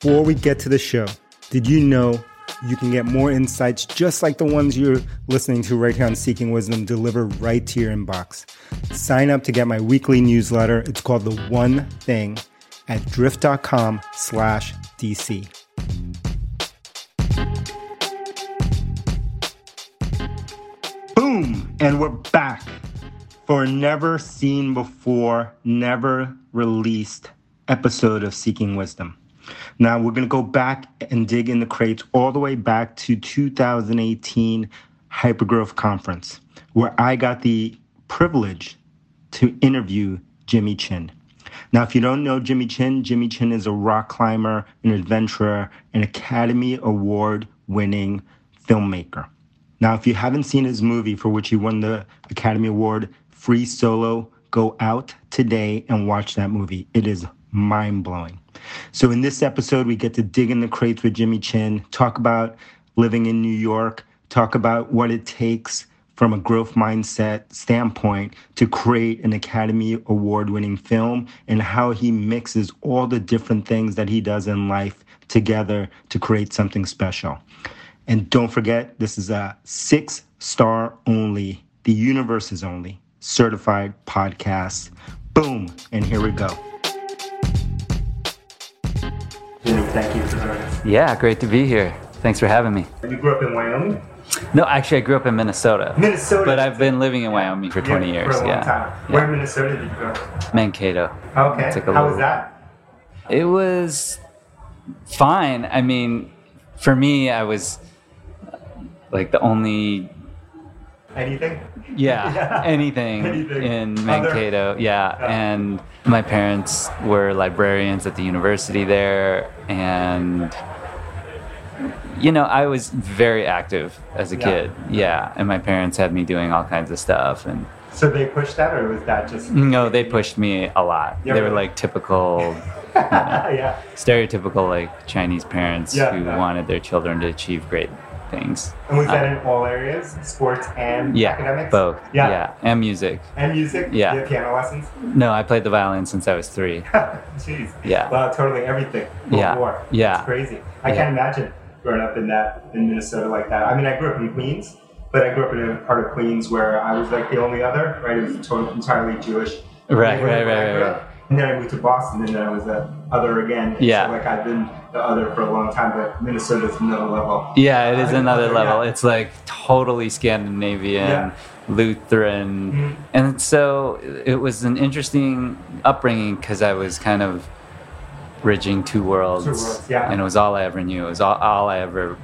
Before we get to the show, did you know you can get more insights just like the ones you're listening to right here on Seeking Wisdom delivered right to your inbox? Sign up to get my weekly newsletter. It's called The One Thing at drift.com slash DC. Boom! And we're back for never seen before, never released episode of Seeking Wisdom. Now we're going to go back and dig in the crates all the way back to 2018 Hypergrowth Conference, where I got the privilege to interview Jimmy Chin. Now, if you don't know Jimmy Chin, Jimmy Chin is a rock climber, an adventurer, an Academy Award winning filmmaker. Now, if you haven't seen his movie for which he won the Academy Award, Free Solo, go out today and watch that movie. It is mind blowing. So, in this episode, we get to dig in the crates with Jimmy Chin, talk about living in New York, talk about what it takes from a growth mindset standpoint to create an Academy Award winning film and how he mixes all the different things that he does in life together to create something special. And don't forget, this is a six star only, the universe is only certified podcast. Boom. And here we go. Thank you for joining us. Yeah, great to be here. Thanks for having me. You grew up in Wyoming? No, actually, I grew up in Minnesota. Minnesota. But I've been living in Wyoming for 20 Yeah, years. For a long yeah. time. Where in Minnesota did you grow up? Mankato. Okay. How little- was that? It was fine. I mean, for me, I was like the only, Anything? yeah, Yeah. anything, Anything. in Mankato. Yeah. Yeah. And my parents were librarians at the university there. And, you know, I was very active as a Yeah. kid. Yeah. And my parents had me doing all kinds of stuff. And, So they pushed that, or was that just? Mm, no, they pushed me a lot. Yeah, they were like typical, yeah. stereotypical like Chinese parents Yeah, who yeah. wanted their children to achieve great things. And was that Uh, in all areas, sports and yeah, academics? both. Yeah. Yeah. and music. And music? Yeah. You piano lessons? No, I played the violin since I was three. Jeez. Yeah. Wow, totally everything. Yeah. War. Yeah. It's crazy. I Yeah. can't imagine growing up in that in Minnesota like that. I mean, I grew up in Queens, but I grew up in a part of Queens where I was like the only other. Right, it was totally entirely Jewish. Right, neighborhood right, right, right. And then I moved to Boston, and then I was the other again. And Yeah. So, like I've been the other for a long time, but Minnesota's another level. Yeah, it is another other, level. yeah. It's like totally Scandinavian, Yeah. Lutheran. Mhm. And so it was an interesting upbringing because I was kind of bridging two worlds. Two worlds, yeah. And it was all I ever knew. It was all, all I ever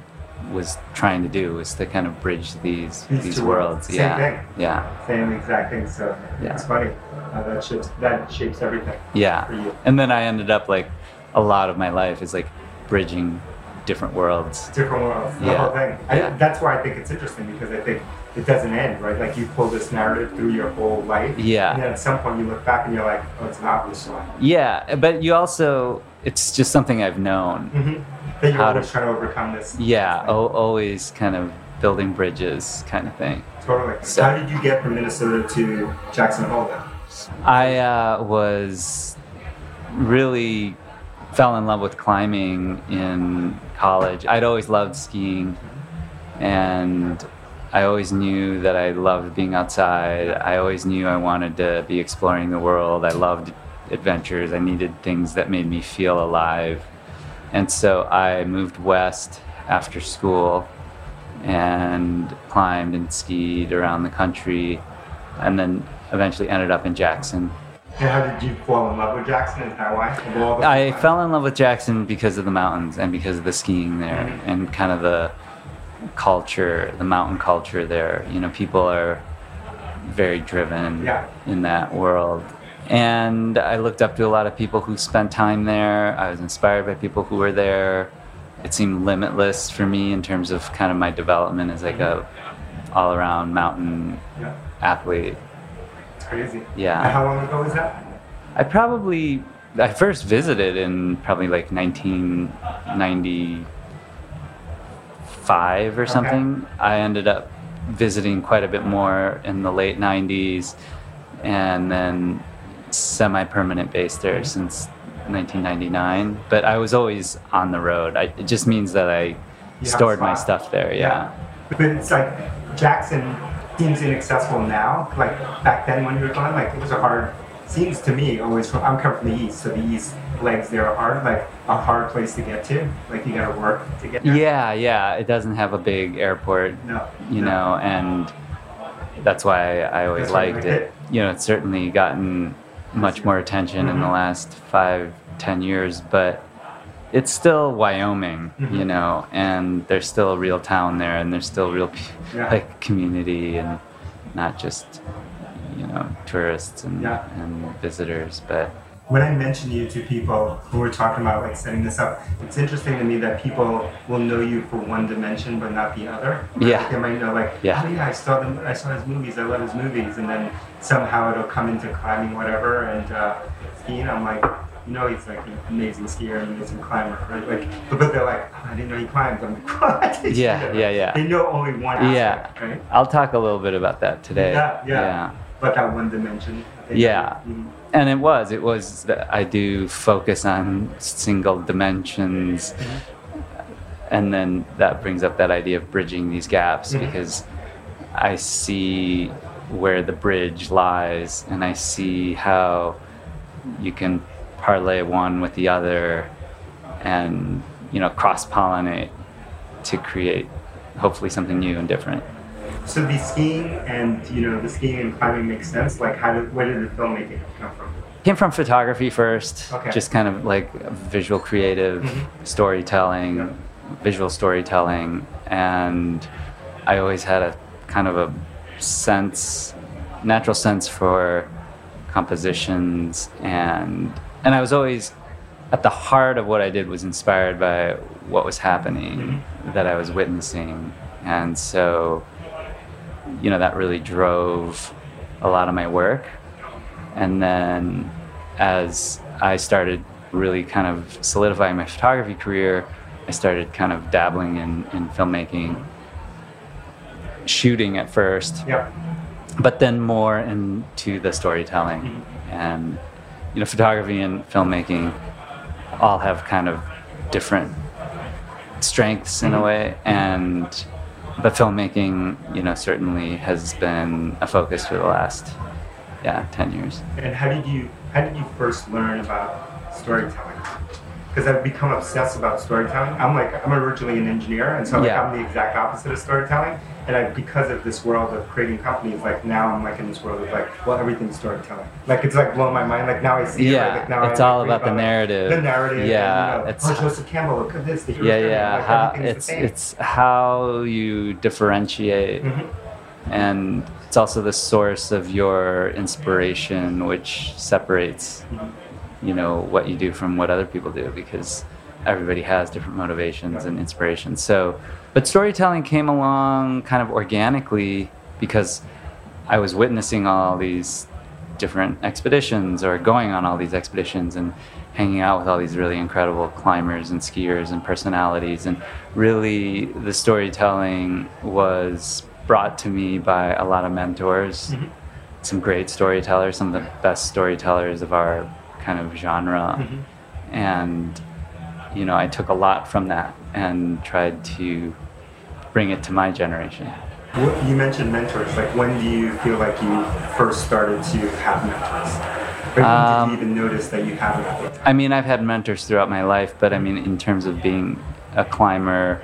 was trying to do was to kind of bridge these These these, worlds. Same yeah. thing. Yeah. Same exact thing. So Yeah. it's funny. Uh, that shapes that shapes everything for Yeah. you. And then I ended up like a lot of my life is like bridging different worlds. different worlds. The Yeah. whole thing. I, Yeah. That's why I think it's interesting because I think it doesn't end, right? Like you pull this narrative through your whole life. Yeah. And then at some point you look back and you're like, oh, it's an obvious one. Yeah, but you also it's just something I've known. Mm-hmm. That you're How to- try to overcome this. Yeah, o- always kind of building bridges kind of thing. Totally. So- How did you get from Minnesota to Jackson Hole then? I uh, was really fell in love with climbing in college. I'd always loved skiing, and I always knew that I loved being outside. I always knew I wanted to be exploring the world. I loved adventures. I needed things that made me feel alive. And so I moved west after school and climbed and skied around the country and then eventually ended up in Jackson. And how did you fall in love with Jackson? Is that why? I fell in love with Jackson because of the mountains and because of the skiing there mm-hmm. and kind of the culture, the mountain culture there. You know, people are very driven Yeah. in that world. And I looked up to a lot of people who spent time there. I was inspired by people who were there. It seemed limitless for me in terms of kind of my development as like a all around mountain Yeah. athlete. It's crazy. Yeah. And how long ago was that? I probably I first visited in probably like 1995 or Okay. something. I ended up visiting quite a bit more in the late 90s and then semi-permanent base there since 1999. But I was always on the road. I, it just means that I You stored my stuff there. Yeah. But it's like Jackson seems inaccessible now. Like back then when you were gone, like it was a hard. Seems to me always from I'm coming from the east, so the east legs there are like a hard place to get to. Like you got to work to get there. Yeah, yeah. It doesn't have a big airport, No. you no. know, and that's why I always That's liked liked it. it. You know, it's certainly gotten much more attention in the Mhm. last five, ten years, but it's still Wyoming, you Mhm. know, and there's still a real town there, and there's still real Yeah. like community, and not just you know tourists and, Yeah. and visitors, but when I mention you to people who are talking about like setting this up, it's interesting to me that people will know you for one dimension but not the other. Yeah. Like, they might know like, Yeah. oh yeah, I saw them, I saw his movies, I love his movies, and then somehow it'll come into climbing, whatever, and uh, skiing. I'm like, you know, he's like an amazing skier, an amazing climber, right? Like, but, but they're like, oh, I didn't know he climbed. I'm like, what? Yeah, yeah, yeah. They know only one aspect, yeah, right? I'll talk a little bit about that today. Yeah, yeah. yeah. But that one dimension. Yeah. mm, and it was it was that i do focus on single dimensions and then that brings up that idea of bridging these gaps Mhm. because i see where the bridge lies and i see how you can parlay one with the other and you know cross pollinate to create hopefully something new and different So the skiing and you know the skiing and climbing makes sense. Like how did where did the filmmaking come from? came from photography first Okay. just kind of like visual creative Mhm. storytelling Yeah. visual storytelling and i always had a kind of a sense natural sense for compositions and and i was always at the heart of what i did was inspired by what was happening that i was witnessing and so you know that really drove a lot of my work and then as I started really kind of solidifying my photography career, I started kind of dabbling in, in filmmaking, shooting at first, Yep. but then more into the storytelling. And, you know, photography and filmmaking all have kind of different strengths in a Mhm. way. And, but filmmaking, you know, certainly has been a focus for the last, yeah, 10 years. And how did you how did you first learn about storytelling? Because I've become obsessed about storytelling. I'm like I'm originally an engineer, and so like I'm the exact opposite of storytelling. And I because of this world of creating companies, like now I'm like in this world of like well everything's storytelling. Like it's like blowing my mind. Like now I see it. Yeah, Like now it's I all read about the narrative. The narrative. Yeah, And, you know, it's- oh Joseph Campbell. Look at this. The yeah yeah Like, how, it's it's how you differentiate Mhm. and it's also the source of your inspiration which separates you know what you do from what other people do because everybody has different motivations and inspirations so but storytelling came along kind of organically because i was witnessing all these different expeditions or going on all these expeditions and hanging out with all these really incredible climbers and skiers and personalities and really the storytelling was brought to me by a lot of mentors Mhm. some great storytellers some of the best storytellers of our kind of genre Mhm. and you know i took a lot from that and tried to bring it to my generation you mentioned mentors. Like, when do you feel like you first started to have mentors? Or when did Um, you even notice that you had them? I mean, I've had mentors throughout my life, but I mean, in terms of being a climber,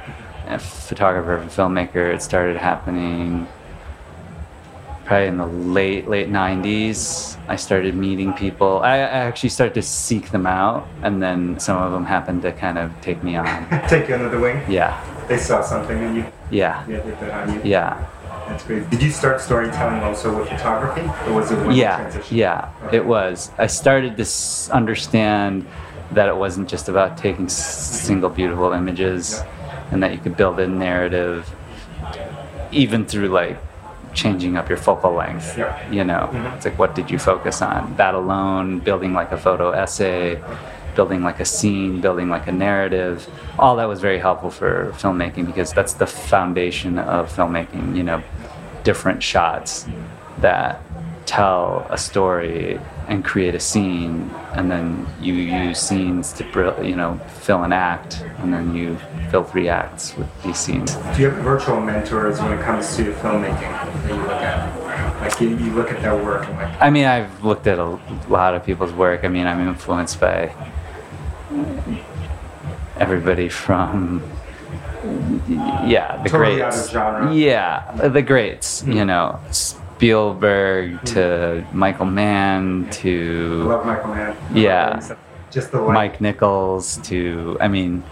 a photographer, a filmmaker, it started happening probably in the late late 90s. I started meeting people. I, I actually started to seek them out, and then some of them happened to kind of take me on. Take you under the wing. Yeah, They saw something in you. yeah, Yeah, they did on you. yeah, That's great. Did you start storytelling also with photography, or was it when you yeah, transitioned? yeah. It was. I started to s- understand that it wasn't just about taking s- single beautiful images, and that you could build a narrative, even through like changing up your focal length. Yeah. You know, Mhm. it's like what did you focus on? That alone, building like a photo essay, building like a scene, building like a narrative. All that was very helpful for filmmaking because that's the foundation of filmmaking. You know, different shots that tell a story and create a scene, and then you use scenes to you know fill an act, and then you fill three acts with these scenes. Do you have virtual mentors when it comes to filmmaking that you look at? Like you, you look at their work and like I mean, I've looked at a lot of people's work. I mean, I'm influenced by everybody from yeah, the Totally greats. Yeah, the greats. You hmm. know, Spielberg to hmm. Michael Mann I to love Michael Mann. Yeah. Just the like, Mike Nichols to I mean,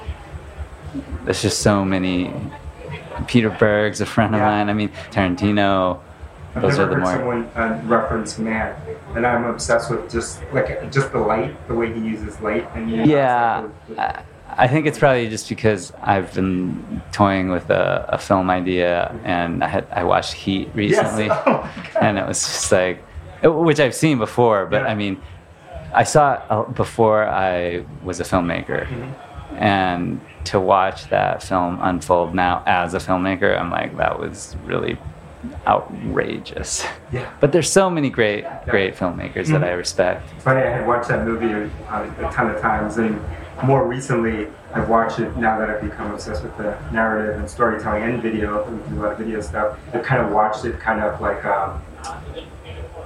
there's just so many. Peter Berg's a friend of Yeah. mine. I mean, Tarantino. I've Those never heard more. someone uh, reference Mann, and I'm obsessed with just like just the light, the way he uses light, and Yeah, it's like I, I think it's probably just because I've been toying with a, a film idea, and I had I watched Heat recently, Yes. Oh and it was just like, which I've seen before, but Yeah. I mean, I saw it uh, before I was a filmmaker, Mm-hmm. and to watch that film unfold now as a filmmaker, I'm like, that was really outrageous. Yeah. But there's so many great, great filmmakers that Mhm. I respect. It's funny, I had watched that movie a, a ton of times, and more recently, I've watched it now that I've become obsessed with the narrative and storytelling and video. Do a lot of video stuff. I've kind of watched it kind of like, um,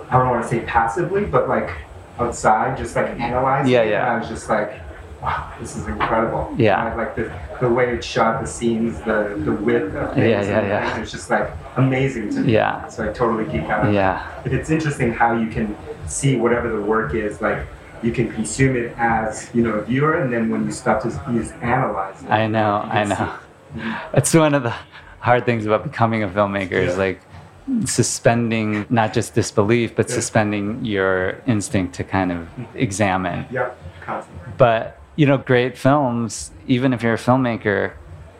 I don't want to say passively, but like outside, just like analyzing Yeah, it. yeah. And I was just like, wow, this is incredible. Yeah. I like the, the way it's shot, the scenes, the, the width of things. Yeah, yeah, yeah. It's just like amazing to me. Yeah. So I totally geek out. Yeah. But it's interesting how you can see whatever the work is, like you can consume it as you know a viewer, and then when you start to use analyze it, I know, I know. That's one of the hard things about becoming a filmmaker is like suspending not just disbelief, but Yeah. suspending your instinct to kind of mm-hmm. examine. Yep, constantly. But, you know, great films, even if you're a filmmaker,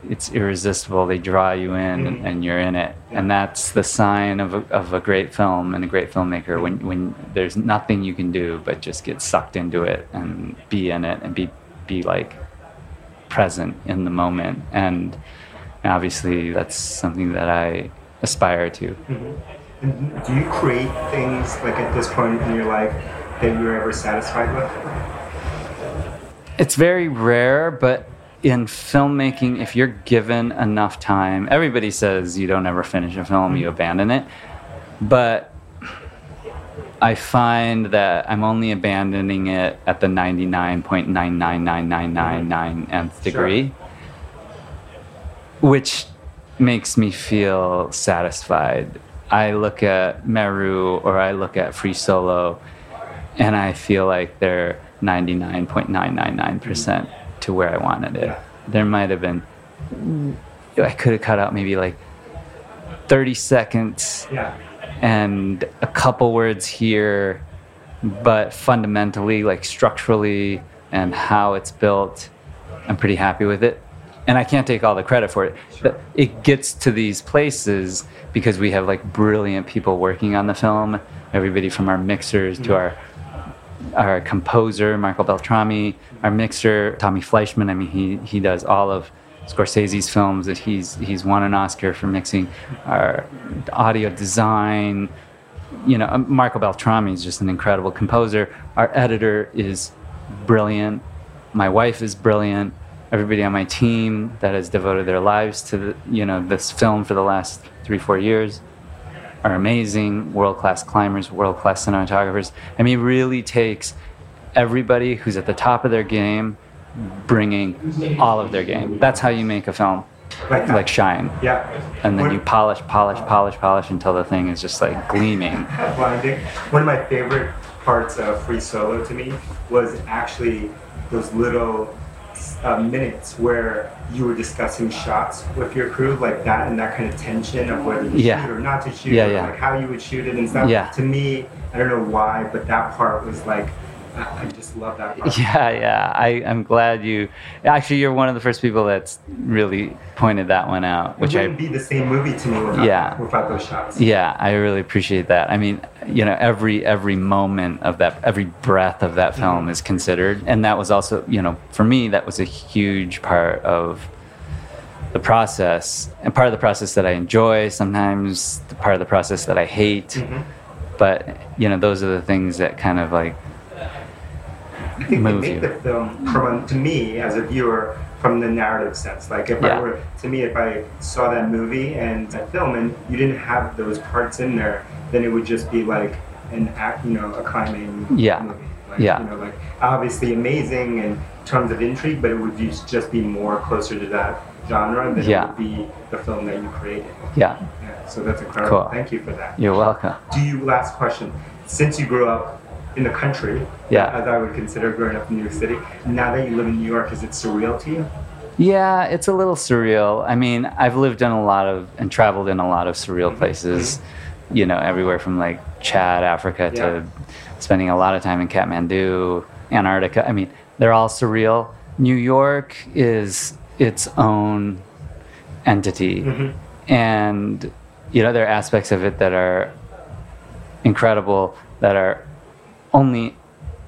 it's irresistible. They draw you in Mhm. and, and you're in it. And that's the sign of a, of a great film and a great filmmaker when, when there's nothing you can do but just get sucked into it and be in it and be, be like present in the moment. And obviously, that's something that I aspire to. And do you create things like at this point in your life that you're ever satisfied with? It's very rare, but in filmmaking, if you're given enough time, everybody says you don't ever finish a film, you mm-hmm. abandon it. But I find that I'm only abandoning it at the 99.999999 nth degree, which makes me feel satisfied. I look at Meru or I look at Free Solo and I feel like they're 99.999% to where I wanted it. Yeah. There might have been, I could have cut out maybe like 30 seconds Yeah. and a couple words here, but fundamentally, like structurally and how it's built, I'm pretty happy with it. And I can't take all the credit for it. Sure. But it gets to these places because we have like brilliant people working on the film. Everybody from our mixers to mm-hmm. our our composer Marco Beltrami, our mixer Tommy Fleischman. I mean, he he does all of Scorsese's films. That he's he's won an Oscar for mixing. Our audio design. You know, um, Marco Beltrami is just an incredible composer. Our editor is brilliant. My wife is brilliant. Everybody on my team that has devoted their lives to the, you know this film for the last three four years are amazing, world class climbers, world class cinematographers. I mean, it really takes everybody who's at the top of their game bringing all of their game. That's how you make a film Like like shine. Yeah. And then What- you polish, polish, polish, polish until the thing is just like gleaming. Think one of my favorite parts of Free Solo to me was actually those little uh, minutes where you were discussing shots with your crew, like that and that kind of tension of whether to Yeah. shoot or not to shoot, Yeah, yeah. like how you would shoot it and stuff. Yeah. To me, I don't know why, but that part was like, I I just love that part. Yeah, yeah. I, I'm glad you. Actually, you're one of the first people that's really pointed that one out, which I wouldn't be the same movie to me without, Yeah. without those shots. Yeah, I really appreciate that. I mean, you know, every every moment of that, every breath of that film mm-hmm. is considered, and that was also, you know, for me, that was a huge part of the process, and part of the process that I enjoy. Sometimes the part of the process that I hate. Mm-hmm. but you know, those are the things that kind of like I think move they you. make the film from to me as a viewer from the narrative sense. Like if Yeah. I were to me, if I saw that movie and that film and you didn't have those parts in there, then it would just be like an act, you know, a climbing Yeah. movie. Like, Yeah. You know, like obviously amazing in terms of intrigue, but it would just just be more closer to that genre than Yeah. it would be the film that you created. yeah. Yeah. So that's incredible. Cool. Thank you for that. You're welcome. Do you last question? Since you grew up in the country, Yeah. as I would consider growing up in New York City, now that you live in New York, is it surreal to you? Yeah, it's a little surreal. I mean, I've lived in a lot of and traveled in a lot of surreal mm-hmm. places, mm-hmm. you know, everywhere from like Chad, Africa Yeah. to spending a lot of time in Kathmandu, Antarctica. I mean, they're all surreal. New York is its own entity. Mm-hmm. And, you know, there are aspects of it that are incredible that are only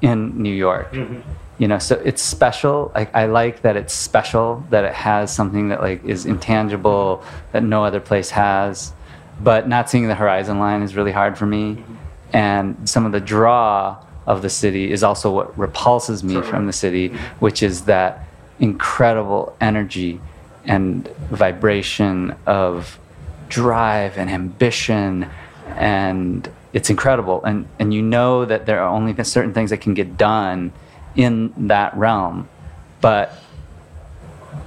in New York. Mm-hmm. You know, so it's special. Like I like that it's special, that it has something that like is intangible that no other place has. But not seeing the horizon line is really hard for me. Mm-hmm. And some of the draw of the city is also what repulses me from the city, mm-hmm. which is that incredible energy and vibration of drive and ambition and it's incredible. And and you know that there are only certain things that can get done in that realm but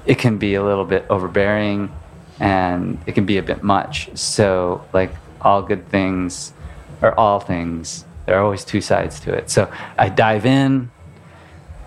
it can be a little bit overbearing and it can be a bit much. So like all good things or all things. There are always two sides to it. So i dive in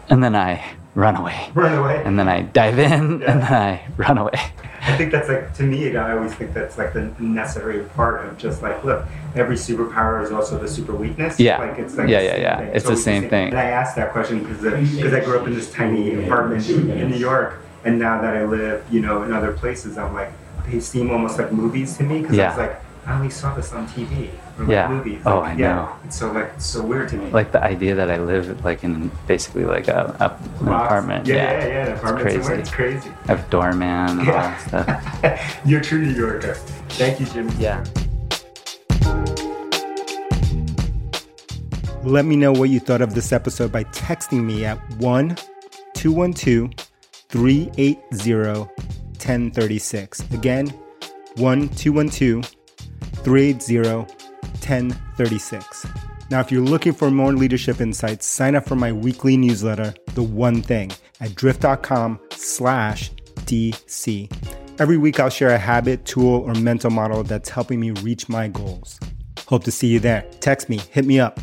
and then i run away. Run away. and then i dive in and then i run away I think that's like to me. I always think that's like the necessary part of just like look, every superpower is also the super weakness. Yeah. like it's like Yeah, yeah, yeah. thing. It's the always same thing. And I asked that question because because I grew up in this tiny apartment in New York, and now that I live, you know, in other places, I'm like they seem almost like movies to me because I was like I only saw this on TV or like Yeah. movies. Oh, Like, I yeah. know. It's so like it's so weird to me. like the idea that I live like in basically like a, a an Box. apartment. Yeah, yeah, yeah. An It's apartment somewhere. crazy. It's crazy. I have doorman and all that stuff. You're true New Yorker. Thank you, Jimmy. Yeah. Let me know what you thought of this episode by texting me at 1 212 380 1036. Again, 1 212 380 1036. Now, if you're looking for more leadership insights, sign up for my weekly newsletter, The One Thing, at drift.com slash DC. Every week, I'll share a habit, tool, or mental model that's helping me reach my goals. Hope to see you there. Text me, hit me up.